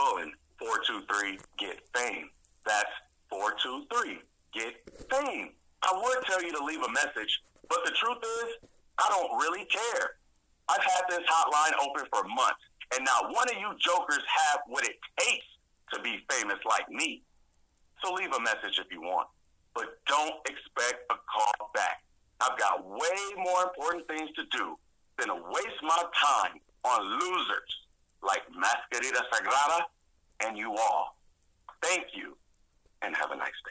calling 423 Get Fame. That's 423 Get Fame. I would tell you to leave a message, but the truth is, I don't really care. I've had this hotline open for months, and not one of you jokers have what it takes to be famous like me. So leave a message if you want, but don't expect a call back. I've got way more important things to do than to waste my time on losers like Mascarita Sagrada and you all. Thank you, and have a nice day.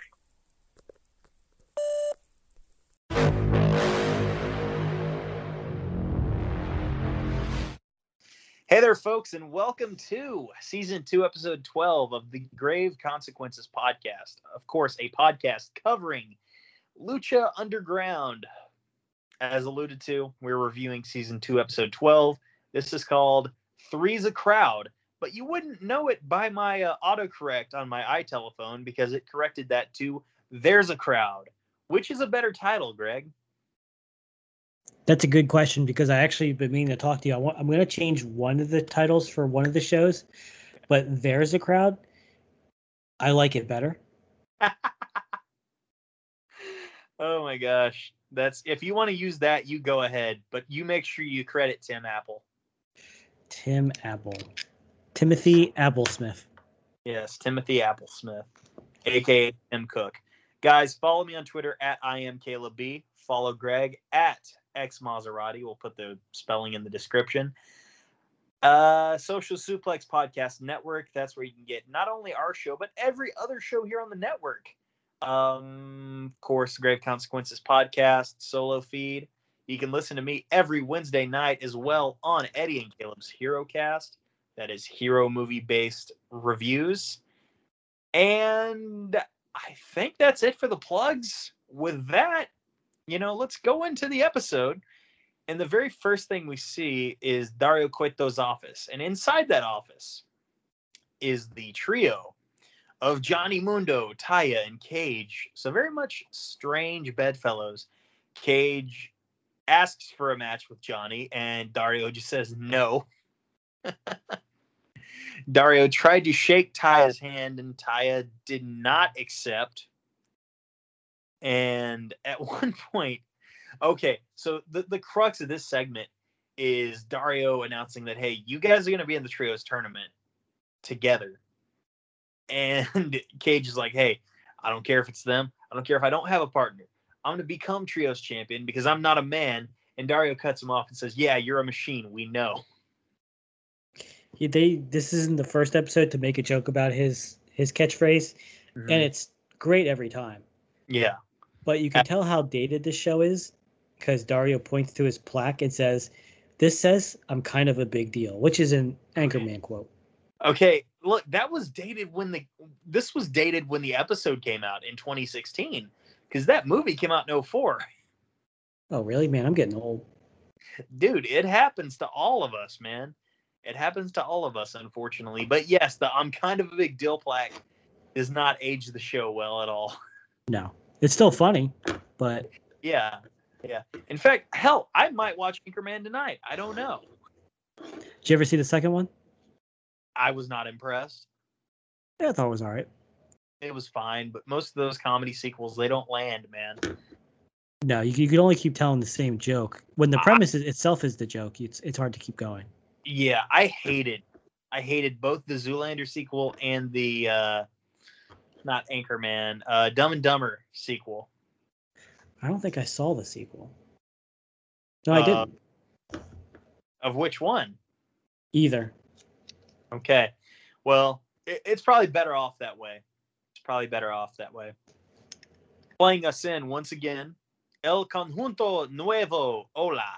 Hey there, folks, and welcome to season two, episode 12 of the Grave Consequences podcast. Of course, a podcast covering Lucha Underground. As alluded to, we're reviewing season two, episode 12. This is called Three's a Crowd, but you wouldn't know it by my uh, autocorrect on my iTelephone because it corrected that to There's a Crowd. Which is a better title, Greg? That's a good question because I actually been meaning to talk to you. I want, I'm going to change one of the titles for one of the shows, but there's a crowd. I like it better. oh my gosh. That's if you want to use that, you go ahead, but you make sure you credit Tim Apple. Tim Apple. Timothy Applesmith. Yes, Timothy Applesmith, aka Tim Cook. Guys, follow me on Twitter at I am Caleb B. Follow Greg at X Maserati. We'll put the spelling in the description. Uh, Social Suplex Podcast Network. That's where you can get not only our show, but every other show here on the network. Um, of course, Grave Consequences Podcast, solo feed. You can listen to me every Wednesday night as well on Eddie and Caleb's Hero Cast. That is hero movie based reviews. And I think that's it for the plugs. With that, you know, let's go into the episode. And the very first thing we see is Dario Cueto's office. And inside that office is the trio of Johnny Mundo, Taya, and Cage. So very much strange bedfellows. Cage asks for a match with Johnny, and Dario just says no. Dario tried to shake Taya's hand, and Taya did not accept. And at one point, okay, so the, the crux of this segment is Dario announcing that, hey, you guys are going to be in the trios tournament together. And Cage is like, hey, I don't care if it's them. I don't care if I don't have a partner. I'm going to become trios champion because I'm not a man. And Dario cuts him off and says, yeah, you're a machine. We know. He, they this isn't the first episode to make a joke about his his catchphrase, Mhm. and it's great every time. yeah. But you can tell how dated this show is because Dario points to his plaque and says, "This says I'm kind of a big deal," which is an Anchorman quote. Okay, look, that was dated when the this was dated when the episode came out in 2016 because that movie came out in 04. Oh, really, man? I'm getting old. Dude, it happens to all of us, man. It happens to all of us, unfortunately. But yes, the I'm kind of a big deal plaque does not age the show well at all. No, it's still funny, but Yeah, yeah. In fact, hell, I might watch Anchorman tonight. I don't know. did you ever see the second one? I was not impressed. Yeah, I thought it was all right. It was fine, but most of those comedy sequels they don't land, man. No, you, you can only keep telling the same joke when the premise is, itself is the joke. It's it's hard to keep going. Yeah, I hated I hated both the Zoolander sequel and the uh not Anchorman, uh Dumb and Dumber sequel. I don't think I saw the sequel. No, I Uh, didn't Of which one? either. Okay. Well, it, it's probably better off that way. Probably better off that way. Playing us in once again, El Conjunto Nuevo Hola.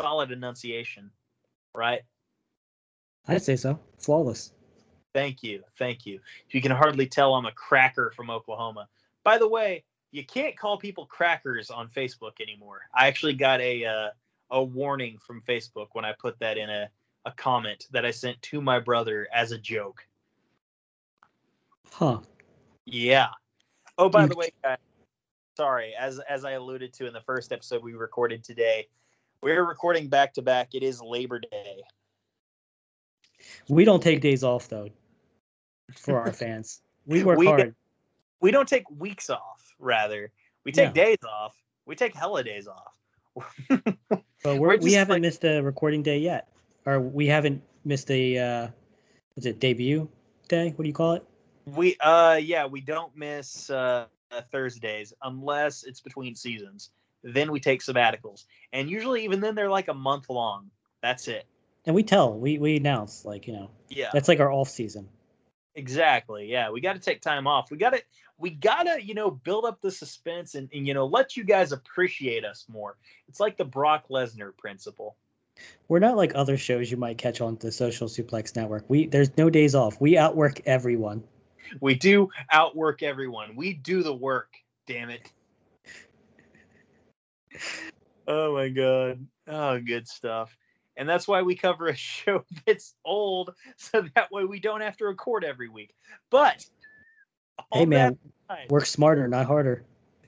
Solid enunciation, right? I'd say so. Flawless. Thank you. Thank you. You can hardly tell I'm a cracker from Oklahoma. By the way, you can't call people crackers on Facebook anymore. I actually got a uh, a warning from Facebook when I put that in a, a comment that I sent to my brother as a joke. Huh. Yeah. Oh, by the way, guys, sorry. As as I alluded to in the first episode we recorded today, we're recording back to back. It is Labor Day. We don't take days off though for our fans. We work We hard. We don't take weeks off. Rather, we take No. days off. We take hella days off. But We're we haven't like- missed a recording day yet, or we haven't missed a uh, is it debut day? What do you call it? We uh yeah, we don't miss uh Thursdays unless it's between seasons. Then we take sabbaticals. And usually even then they're like a month long. That's it. And we tell, we we announce, like you know, Yeah. that's like our off season. Exactly. Yeah, we got to take time off. We got to we got to, you know, build up the suspense and, and you know, let you guys appreciate us more. It's like the Brock Lesnar principle. We're not like other shows you might catch on the Social Suplex Network. We there's no days off. We outwork everyone. We do outwork everyone. We do the work. Damn it. Oh my god. Oh, good stuff. And that's why we cover a show that's old, so that way we don't have to record every week. But hey man, that aside- work smarter, not harder.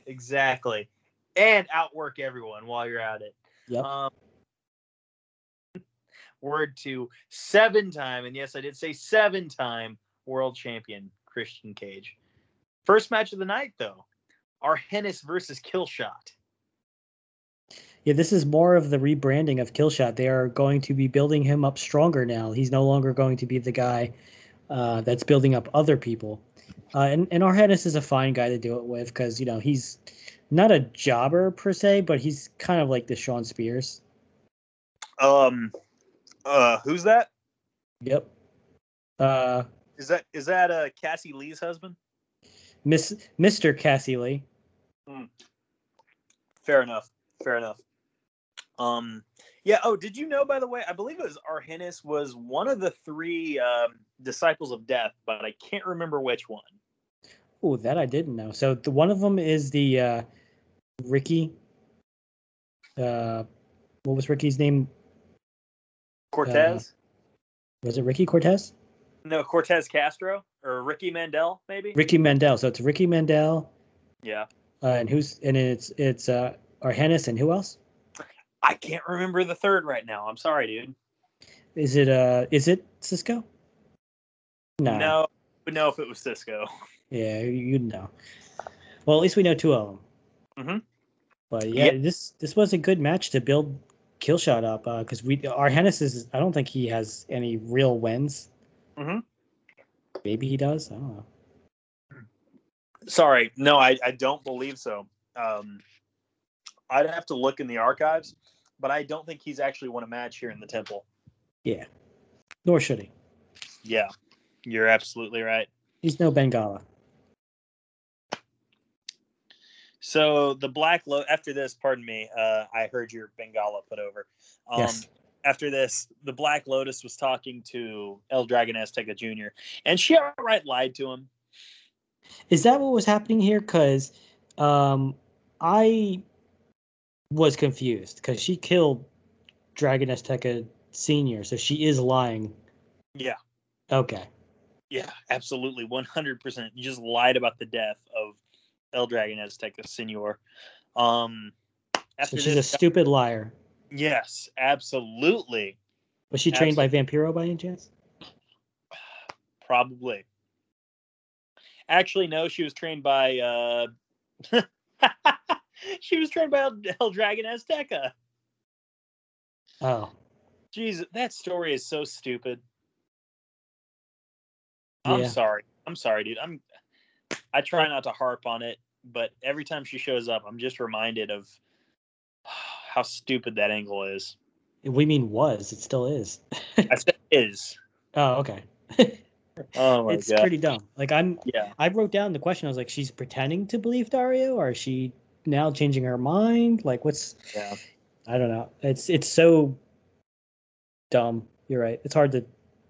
exactly, and outwork everyone while you're at it. Yep. Um, word to seven-time, and yes, I did say seven-time world champion Christian Cage. First match of the night, though, Argenis versus Killshot. Yeah, this is more of the rebranding of Killshot. They are going to be building him up stronger now. He's no longer going to be the guy uh, that's building up other people. Uh, and and Argenis is a fine guy to do it with because you know he's not a jobber per se, but he's kind of like the Shawn Spears. Um, uh, who's that? Yep. Uh, Is that is that uh Cassie Lee's husband? Miss Mr. Cassie Lee. Fair enough. Fair enough. Um, yeah. Oh, did you know? By the way, I believe it was Argenis was one of the three um, disciples of death, but I can't remember which one. Oh, that I didn't know. So the one of them is the uh, Ricky. Uh, what was Ricky's name? Cortez? Was it Ricky Cortez? No, Cortez Castro or Ricky Mandel, maybe. Ricky Mandel. So it's Ricky Mandel, yeah. uh, and who's and it's it's uh, Argenis and who else? I can't remember the third right now. I'm sorry, dude. Is it uh is it Cisco? No. No, would know if it was Cisco. Yeah, you- you'd know. Well, at least we know two of them. Mhm. But yeah, Yep. this this was a good match to build Killshot up because we Argenis is I don't think he has any real wins. Mhm. Maybe he does. I don't know. Sorry, no, I, I don't believe so. Um, I'd have to look in the archives, but I don't think he's actually won a match here in the temple. Yeah. Nor should he. Yeah, you're absolutely right. He's no Bengala. So the black lo after this, pardon me, uh, I heard your Bengala put over. Um, Yes. After this, the Black Lotus was talking to El Dragon Azteca Jr. and she outright lied to him. Is that what was happening here? Because um, I was confused because she killed Dragon Azteca Senior, so she is lying. Yeah, Okay. yeah, absolutely, one hundred percent. You just lied about the death of El Dragon Azteca Senior. Um, So after she's a stupid liar. Yes, absolutely, Was she trained by Vampiro by any chance? probably. Actually, no, she was trained by. uh She was trained by El, El Dragon Azteca. Oh, Jeez, that story is so stupid. I'm Yeah. sorry. I'm sorry, dude. I'm. I try not to harp on it, but every time she shows up, I'm just reminded of how stupid that angle is. we mean was. It still is. I said is. oh, okay. Oh my it's god. pretty dumb. Like I'm. yeah. I wrote down the question. I was like, she's pretending to believe Dario, or is she now changing her mind? Like, what's? Yeah. I don't know. It's it's so dumb. You're right. It's hard to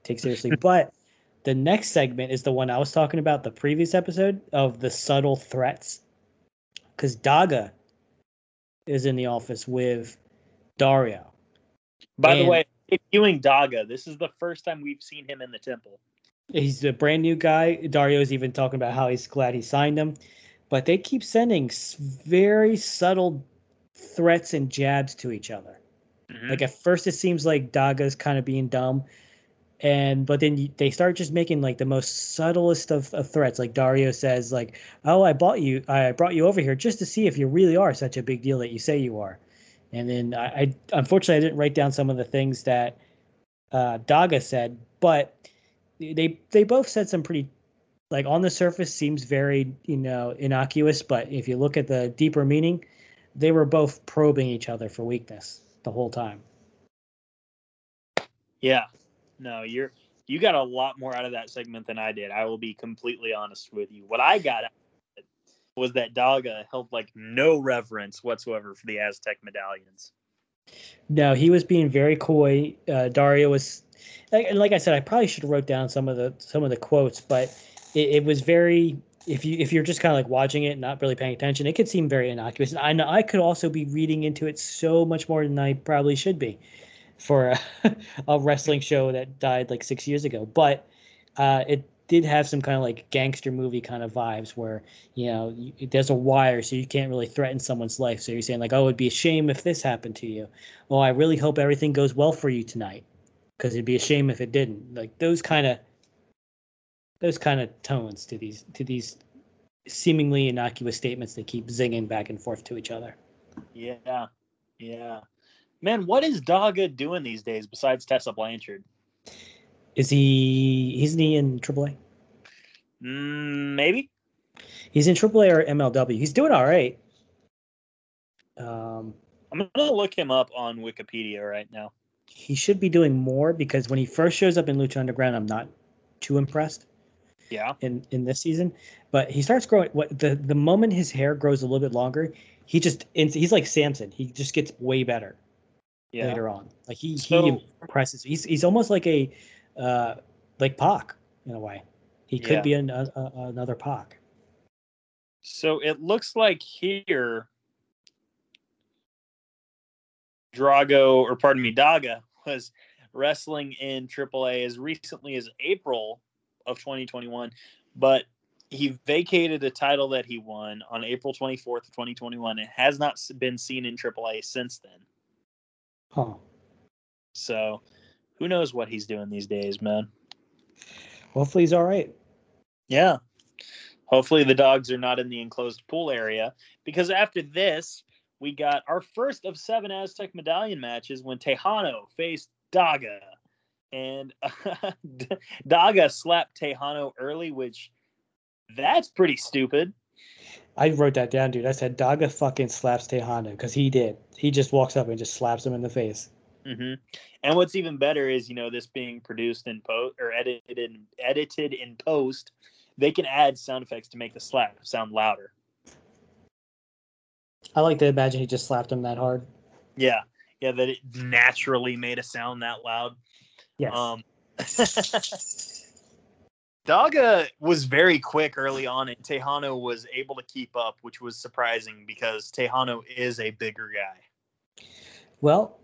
take seriously. but the next segment is the one I was talking about the previous episode of the subtle threats. Because Daga is in the office with Dario. By the And- way, debuting Daga, this is the first time we've seen him in the temple. He's a brand new guy. Dario's even talking about how he's glad he signed him. But they keep sending very subtle threats and jabs to each other. Mhm. Like at first, it seems like Daga's kind of being dumb, and but then they start just making like the most subtlest of, of threats. Like dario says like oh i bought you i brought you over here just to see if you really are such a big deal that you say you are. And then i, I unfortunately i didn't write down some of the things that uh, daga said but they they both said some pretty like on the surface seems very you know innocuous but if you look at the deeper meaning they were both probing each other for weakness the whole time. Yeah. No, you're you got a lot more out of that segment than I did. I will be completely honest with you. What I got out of it was that Daga held like no reverence whatsoever for the Aztec medallions. No, he was being very coy. Uh, Dario was, like, and like I said, I probably should have wrote down some of the some of the quotes, but it, it was very. If you if you're just kind of like watching it, and not really paying attention, it could seem very innocuous. And I know I could also be reading into it so much more than I probably should be, for a, a wrestling show that died like six years ago. But uh, it did have some kind of like gangster movie kind of vibes where you know you, there's a wire so you can't really threaten someone's life so you're saying like oh it'd be a shame if this happened to you well i really hope everything goes well for you tonight because it'd be a shame if it didn't like those kind of those kind of tones to these to these seemingly innocuous statements that keep zinging back and forth to each other Yeah. Yeah. Man, what is Daga doing these days besides Tessa Blanchard? is he isn't he in aaa Mm, maybe. he's in aaa or mlw he's doing all right um I'm gonna look him up on Wikipedia right now. he should be doing more because when he first shows up in Lucha Underground, I'm not too impressed Yeah. in in this season. But he starts growing. What the the moment his hair grows a little bit longer, he just he's like Samson. He just gets way better Yeah. later on. Like he So- he impresses. He's he's almost like a uh like Pac in a way. He could Yeah. be an, a, a, another Pac. So it looks like here Drago, or pardon me, Daga was wrestling in AAA as recently as April of 2021, but he vacated a title that he won on April 24th, 2021, and has not been seen in AAA since then. Huh. So who knows what he's doing these days, man? Hopefully he's all right. Yeah. Hopefully the dogs are not in the enclosed pool area because after this, we got our first of seven Aztec medallion matches when Texano faced Daga. And Daga slapped Texano early, which that's pretty stupid. I wrote that down, dude. I said Daga fucking slaps Texano because he did. He just walks up and just slaps him in the face. hmm And what's even better is, you know, this being produced in post or edited in, edited in post, they can add sound effects to make the slap sound louder. I like to imagine he just slapped him that hard. Yeah, yeah, that it naturally made a sound that loud. Yes. Um, Daga was very quick early on, and Texano was able to keep up, which was surprising because Texano is a bigger guy. Well,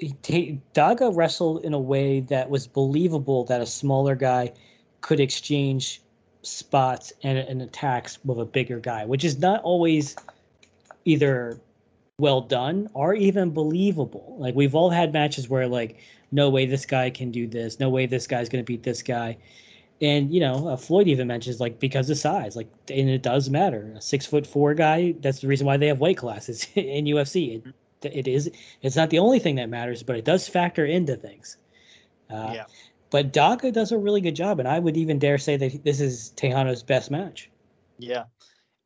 Daga wrestled in a way that was believable that a smaller guy could exchange spots and, and attacks with a bigger guy, which is not always either well done or even believable. Like we've all had matches where like, no way this guy can do this, no way this guy's gonna beat this guy. And you know, uh, Floyd even mentions like because of size, like, and it does matter. A six foot four guy. That's the reason why they have weight classes in UFC. It, it is. It's not the only thing that matters, but it does factor into things. Uh, Yeah. But Daga does a really good job, and I would even dare say that this is Texano's best match. Yeah.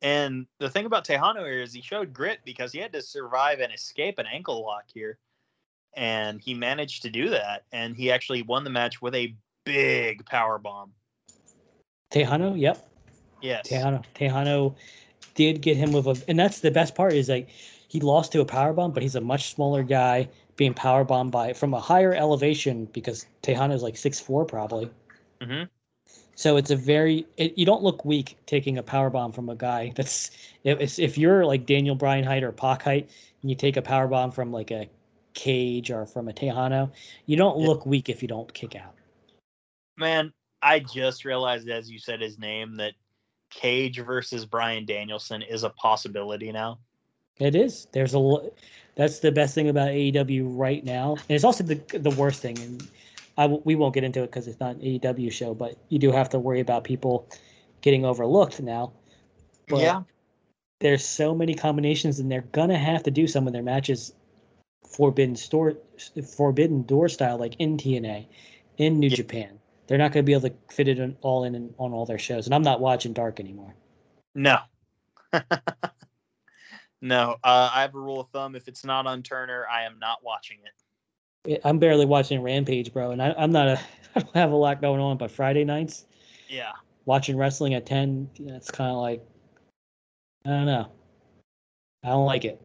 And the thing about Texano here is he showed grit because he had to survive and escape an ankle lock here. And he managed to do that. And he actually won the match with a big power bomb. Texano, yep. Yes. Texano, Texano did get him with a, and that's the best part is like he lost to a power bomb, but he's a much smaller guy being power bombed by from a higher elevation because Texano is like six four probably. hmm So it's a very it, you don't look weak taking a power bomb from a guy that's if if you're like Daniel Bryan height or Pac height and you take a power bomb from like a cage or from a Texano, you don't Yeah. look weak if you don't kick out. Man, I just realized as you said his name that Cage versus Bryan Danielson is a possibility now. It is. There's a. That's the best thing about AEW right now, and it's also the the worst thing. And I we won't get into it because it's not an AEW show, but you do have to worry about people getting overlooked now. But yeah. there's so many combinations, and they're gonna have to do some of their matches forbidden store, forbidden door style, like in TNA, in New Yeah. Japan. They're not gonna be able to fit it in, all in, in on all their shows, and I'm not watching Dark anymore. No. no. Uh, I have a rule of thumb: if it's not on Turner, I am not watching it. I'm barely watching Rampage, bro, and I, I'm not a I don't have a lot going on. But Friday nights, Yeah. watching wrestling at ten, it's kind of like I don't know. I don't like it.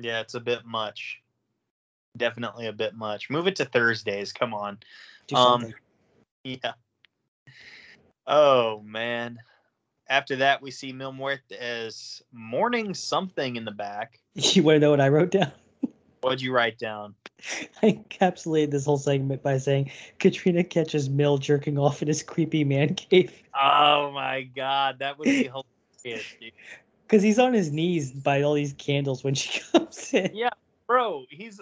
Yeah, it's a bit much. Definitely a bit much. Move it to Thursdays. Come on. Do Um, something. Yeah. Oh man. After that, we see Mil as mourning something in the back. you want to know what I wrote down? What'd you write down? I encapsulated this whole segment by saying Katrina catches Mil jerking off in his creepy man cave Oh my god, that would be hilarious, dude. because he's on his knees by all these candles when she comes in. Yeah. Bro, he's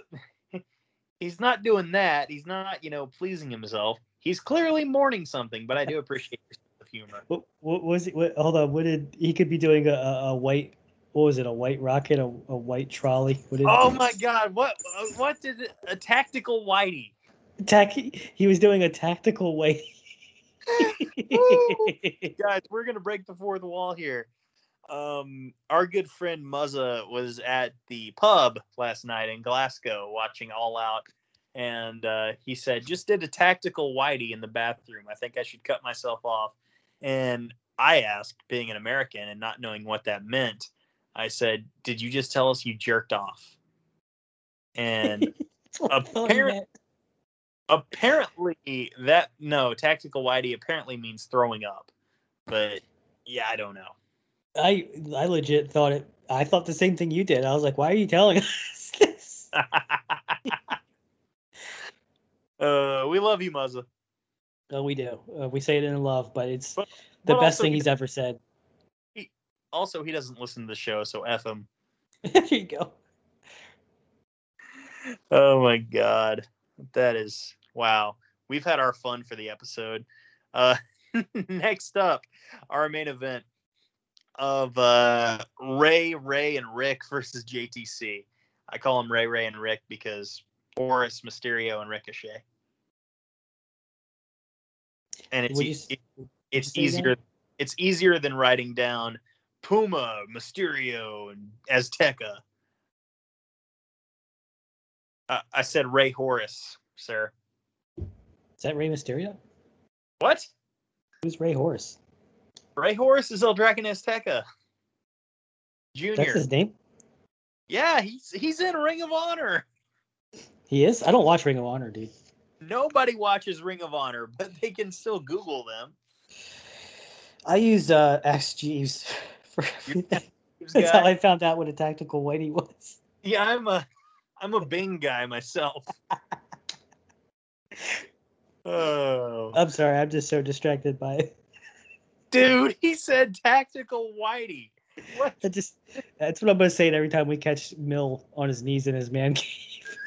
he's not doing that. He's not, you know, pleasing himself. He's clearly mourning something, but I do appreciate your sense of humor. What, what was it? What, hold on. What did he could be doing a, a, white? What was it? A white rocket? A, a white trolley? What Oh my god, what what did it a tactical whitey? Tac- he was doing a tactical whitey. guys, we're gonna break the fourth wall here. Um, our good friend Muzza was at the pub last night in Glasgow watching All Out, and uh, he said, "Just did a tactical whitey in the bathroom. I think I should cut myself off." And I asked, being an American and not knowing what that meant, I said, "Did you just tell us you jerked off?" And That's what I thought he Apparent- meant. apparently that no tactical whitey apparently means throwing up, but yeah, I don't know. I I legit thought it. I thought the same thing you did. I was like, why are you telling us this? uh, we love you, Muzza. Oh, we do. Uh, we say it in love, but it's But- the but best thing he- he's ever said. He, Also, he doesn't listen to the show, so f him. there you go. Oh my god, that is wow. We've had our fun for the episode. Uh, next up, our main event of uh, Ray, Ray, and Rick versus JTC. I call them Ray, Ray, and Rick because Horus, Mysterio, and Ricochet. And it's you it- it's say that? easier. It's easier than writing down Puma, Mysterio, and Azteca. Uh, I said Rey Horus, sir. Is that Rey Mysterio? What? Who's Rey Horus? Rey Horus is El Dragon Azteca. Junior. That's his name. Yeah, he's he's in Ring of Honor. He is. I don't watch Ring of Honor, dude. Nobody watches Ring of Honor, but they can still Google them. I use uh, Ask Jeeves for everything. That's how I found out what a tactical whitey was. yeah, I'm a I'm a Bing guy myself. oh, I'm sorry, I'm just so distracted by it. dude, he said tactical whitey. What? I just that's what I'm gonna say every time we catch Mil on his knees in his man cave.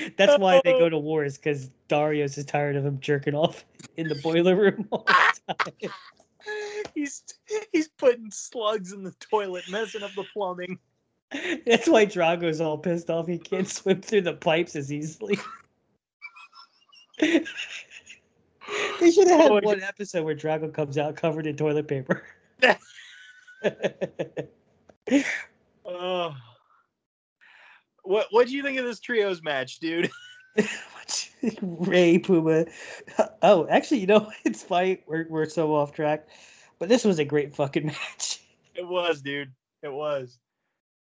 that's why they go to war is because Darius is tired of him jerking off in the boiler room all the time. He's he's putting slugs in the toilet, messing up the plumbing. That's why Drago's all pissed off he can't swim through the pipes as easily. they should have had Oh, one episode where Drago comes out covered in toilet paper. Oh. What what do you think of this trios match, dude? Ray Puma. Oh, actually, you know it's funny. We're we're so off track, but this was a great fucking match. It was, dude. It was.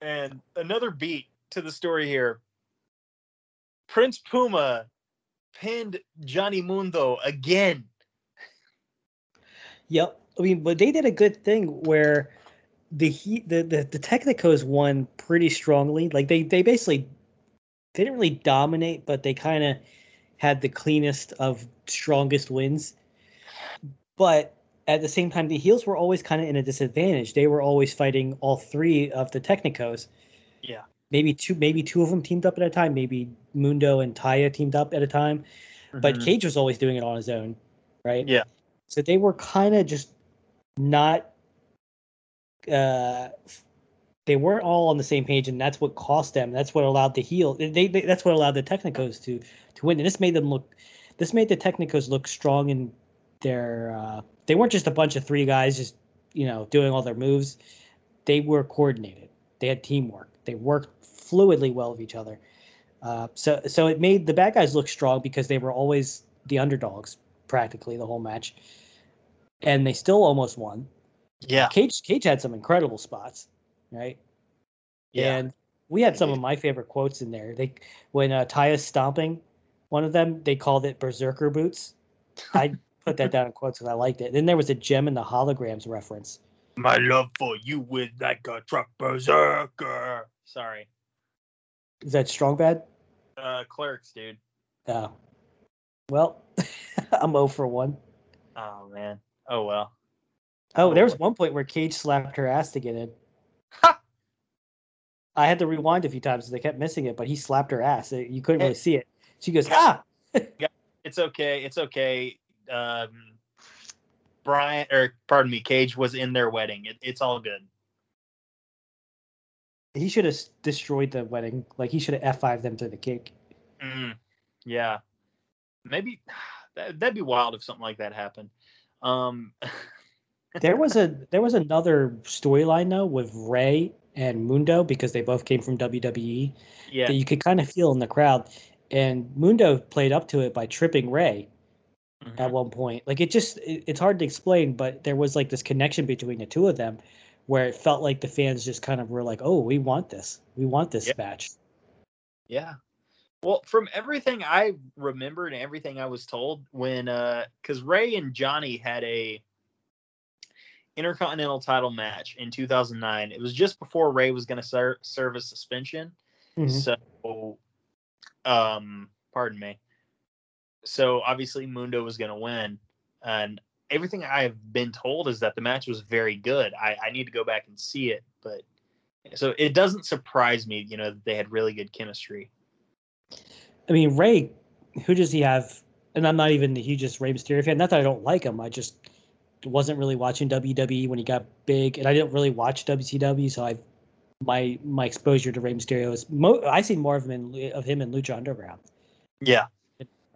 And another beat to the story here. Prince Puma pinned Johnny Mundo again. Yep. I mean, but they did a good thing where the he the the, the Technicos won pretty strongly. Like they they basically they didn't really dominate, but they kind of had the cleanest of strongest wins. But at the same time, the heels were always kind of in a disadvantage. They were always fighting all three of the Technicos. Yeah. maybe two maybe two of them teamed up at a time. Maybe Mundo and Taya teamed up at a time, but Mhm. Cage was always doing it on his own, right? Yeah. So they were kind of just not. Uh, they weren't all on the same page, and that's what cost them. That's what allowed the heel. They, they that's what allowed the Technicos to to win, and this made them look. This made the Technicos look strong in their. Uh, they weren't just a bunch of three guys just you know doing all their moves. They were coordinated. They had teamwork. They worked fluidly well with each other. Uh, so so it made the bad guys look strong because they were always the underdogs practically the whole match, and they still almost won. Yeah. Cage Cage had some incredible spots, right? Yeah. And we had some of my favorite quotes in there. They when uh, Taya's stomping, one of them they called it berserker boots. I put that down in quotes because I liked it. Then there was a gem in the holograms reference. My love for you with like a truck berserker. Sorry. Is that strong bad? Uh clerks, dude. Oh. Well, I'm 0 for one. Oh man. Oh well. Oh, there was one point where Cage slapped her ass to get in. Ha! I had to rewind a few times because they kept missing it, but he slapped her ass. You couldn't really see it. She goes, ah! It's okay. It's okay. Um Brian or pardon me, Cage was in their wedding. It, it's all good. He should have destroyed the wedding. Like, he should have F5 them through the cake. Mm, yeah. Maybe that, that'd be wild if something like that happened. Um There was a there was another storyline though with Ray and Mundo because they both came from WWE yeah. that you could kind of feel in the crowd. And Mundo played up to it by tripping Ray. Mhm. at one point. Like it just it, it's hard to explain, but there was like this connection between the two of them where it felt like the fans just kind of were like, "Oh, we want this. We want this Yeah. match." Yeah. Well, from everything I remember and everything I was told when uh cuz Ray and Johnny had a intercontinental title match in 2009. It was just before Ray was going to ser- serve a suspension. Mhm. So um pardon me. So obviously Mundo was going to win and everything I've been told is that the match was very good. I I need to go back and see it, but so it doesn't surprise me, you know, that they had really good chemistry. I mean, Ray, who does he have? And I'm not even the hugest Rey Mysterio fan. Not that I don't like him. I just wasn't really watching WWE when he got big, and I didn't really watch WCW. So I, my my exposure to Rey Mysterio is mo- I see more of him in of him in Lucha Underground. Yeah.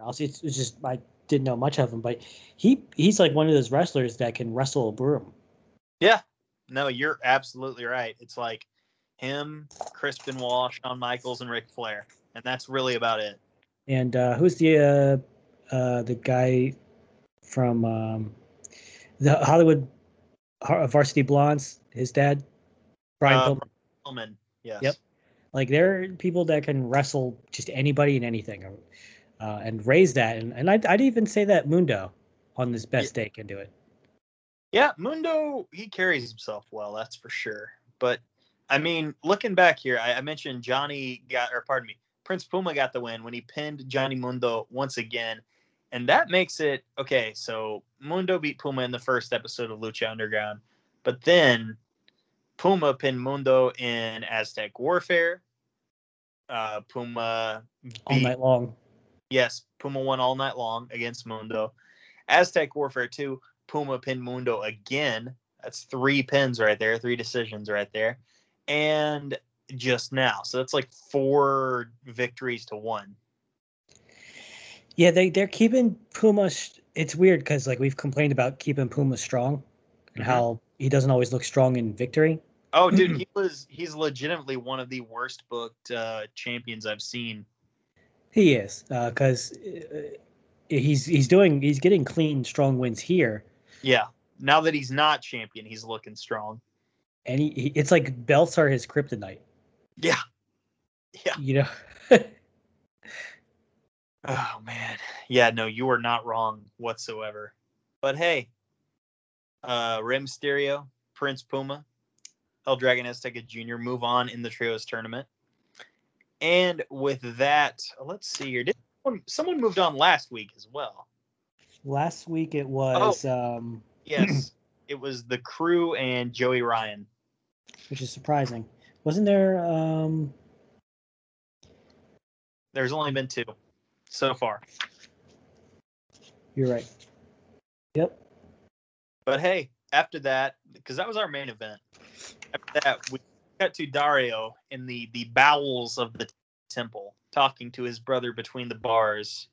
else. It's, it's just I didn't know much of him, but he he's like one of those wrestlers that can wrestle a broom. Yeah. No, you're absolutely right. It's like him, Chris Benoit, Shawn Michaels, and Ric Flair. And that's really about it. And uh, who's the uh, uh, the guy from um, the Hollywood Varsity Blonds? His dad, Brian Uh, Pillman. Pillman. Yes. Yep. Like there are people that can wrestle just anybody and anything, uh, and raise that. And, and I'd, I'd even say that Mundo on this best day can do it. Yeah, Mundo, he carries himself well, that's for sure. But I mean, looking back here, I, I mentioned Johnny got, or pardon me, Prince Puma got the win when he pinned Johnny Mundo once again. And that makes it okay. So Mundo beat Puma in the first episode of Lucha Underground. But then Puma pinned Mundo in Aztec Warfare. Uh, Puma all night long. Yes, Puma won all night long against Mundo. Aztec Warfare 2, Puma pinned Mundo again. That's three pins right there, three decisions right there. And just now. So that's like four victories to one. Yeah, they they're keeping Puma. sh- It's weird because like we've complained about keeping Puma strong and Mhm. how he doesn't always look strong in victory. Oh, dude, he was he's legitimately one of the worst booked uh, champions I've seen. He is because uh, he's he's doing he's getting clean strong wins here, Yeah. Now that he's not champion, he's looking strong. and he, he it's like belts are his kryptonite. Yeah. Yeah. You know. Oh man. Yeah, no, you are not wrong whatsoever. But hey, uh Rey Mysterio, Prince Puma, El Dragon Azteca Jr. move on in the trios tournament. And with that, let's see here. Did someone, someone moved on last week as well? Last week it was, um, Yes. it was the crew and Joey Ryan. which is surprising. Wasn't there? Um, There's only been two so far. You're right. Yep. But hey, after that, because that was our main event. After that, we cut to Dario in the the bowels of the temple, talking to his brother between the bars.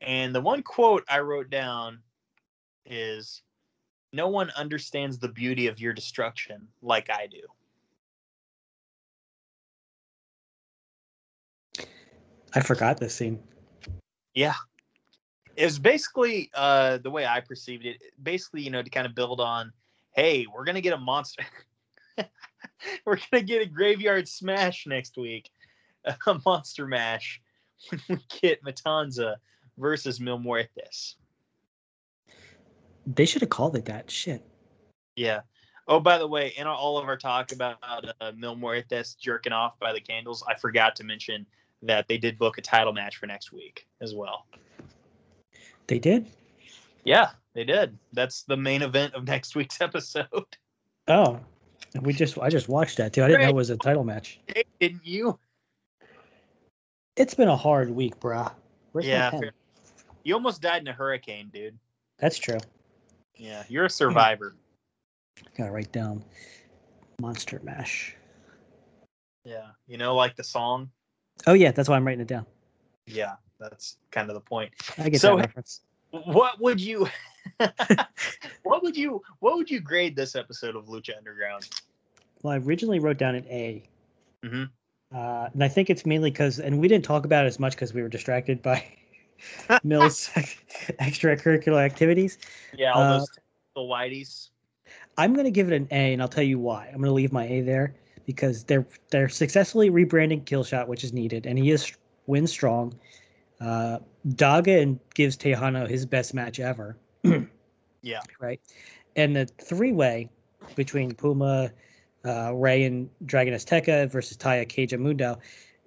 And the one quote I wrote down is, "No one understands the beauty of your destruction like I do." I forgot this scene. Yeah. It was basically uh, the way I perceived it. Basically, you know, to kind of build on, hey, we're gonna get a monster. we're gonna get a graveyard smash next week, a monster mash when we get Matanza versus Mil Muertes. They should have called it that. Shit. Yeah. Oh, by the way, in all of our talk about uh, Mil Muertes jerking off by the candles, I forgot to mention that they did book a title match for next week as well. They did? Yeah, they did. That's the main event of next week's episode. Oh. We just I just watched that too. I didn't know it was a title match. Didn't you? It's been a hard week, brah. Where's yeah. You almost died in a hurricane, dude. That's true. Yeah, you're a survivor. Gotta write down Monster Mash. yeah. You know, like the song? Oh yeah, that's why I'm writing it down. Yeah, that's kind of the point. I get So- that reference. What would you what would you what would you grade this episode of Lucha Underground? Well, I originally wrote down an A. Mhm. Uh, and I think it's mainly because, and we didn't talk about it as much because we were distracted by Mil's extracurricular activities. Yeah, all Uh, those the whiteys. I'm going to give it an A, and I'll tell you why. I'm going to leave my A there because they're they're successfully rebranding Killshot, which is needed, and he is win strong. Uh, Daga and gives Texano his best match ever. Yeah. Right. And the three way between Puma, uh, Ray, and Dragon Azteca versus Taya Cage and Mundo.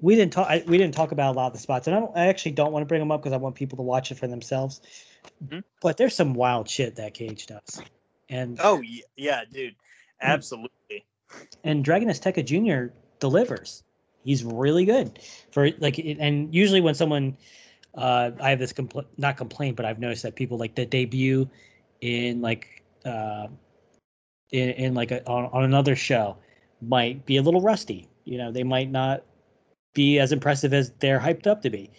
We didn't talk. I, we didn't talk about a lot of the spots, and I, don't, I actually don't want to bring them up because I want people to watch it for themselves. Mhm. But there's some wild shit that Cage does, and Oh yeah, yeah, dude. Absolutely. And Dragon Azteca Jr. delivers. He's really good for like, and usually when someone, uh, I have this compl- not complaint, but I've noticed that people like the debut in like, uh, in, in like a, on, on another show might be a little rusty. You know, they might not be as impressive as they're hyped up to be.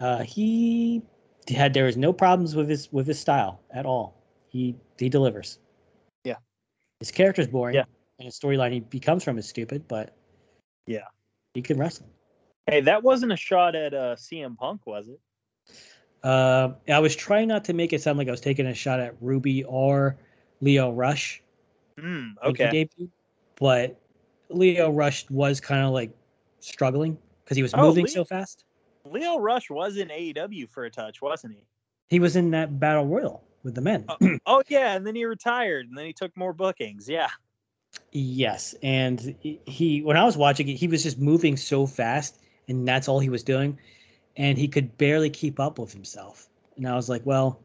Uh, he had there was no problems with his with his style at all. He he delivers. Yeah. his character's boring. Yeah. And his storyline he, becomes from is stupid, but Yeah. he can wrestle. Hey, that wasn't a shot at uh, CM Punk, was it? Uh, I was trying not to make it sound like I was taking a shot at Ruby or Lio Rush. He Okay. debuted, but Lio Rush was kind of like struggling because he was Oh, moving Leo- so fast. Lio Rush was in AEW for a touch, wasn't he? He was in that battle royal with the men. Oh yeah, and then he retired, and then he took more bookings. Yeah. Yes, and he- he when I was watching it, he was just moving so fast, and that's all he was doing, and he could barely keep up with himself. And I was like, well,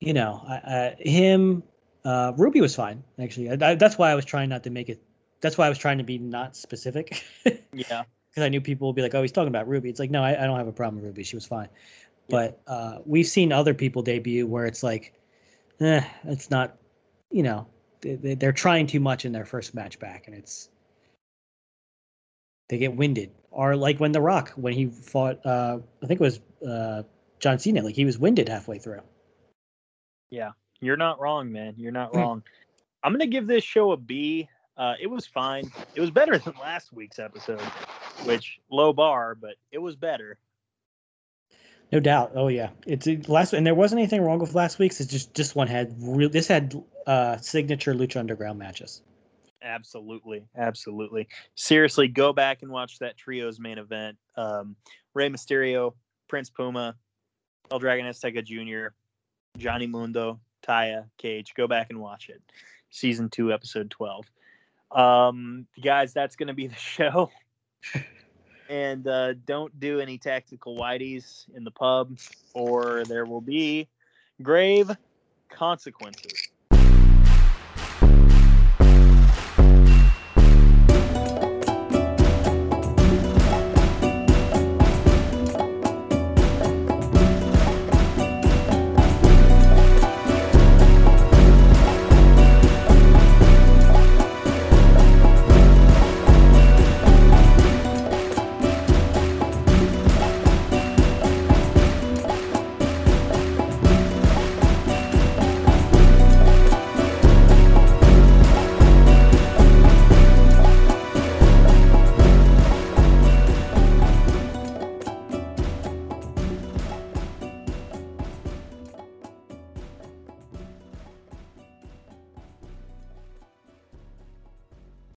you know, I, I, him, uh, Ruby was fine actually. I, that's why I was trying not to make it. That's why I was trying to be not specific. Yeah. because I knew people would be like, "Oh, he's talking about Ruby." It's like, no, I, don't have a problem with Ruby. She was fine. But uh, we've seen other people debut where it's like, eh, it's not, you know, they, they- they're trying too much in their first match back, and it's they get winded. Or like when The Rock, when he fought, uh, I think it was uh, John Cena, like he was winded halfway through. Yeah, you're not wrong, man. You're not Hmm. wrong. I'm gonna give this show a B. Uh, it was fine. It was better than last week's episode, which low bar, but it was better. No doubt. Oh yeah, it's it, last and there wasn't anything wrong with last week's. It's just this one had real. This had uh, signature Lucha Underground matches. Absolutely, absolutely. Seriously, go back and watch that trios main event. Um, Rey Mysterio, Prince Puma, El Dragon Azteca Jr., Johnny Mundo, Taya, Cage. Go back and watch it. Season two, episode twelve. Um, guys, that's gonna be the show. and uh, don't do any tactical whiteys in the pub, or there will be grave consequences.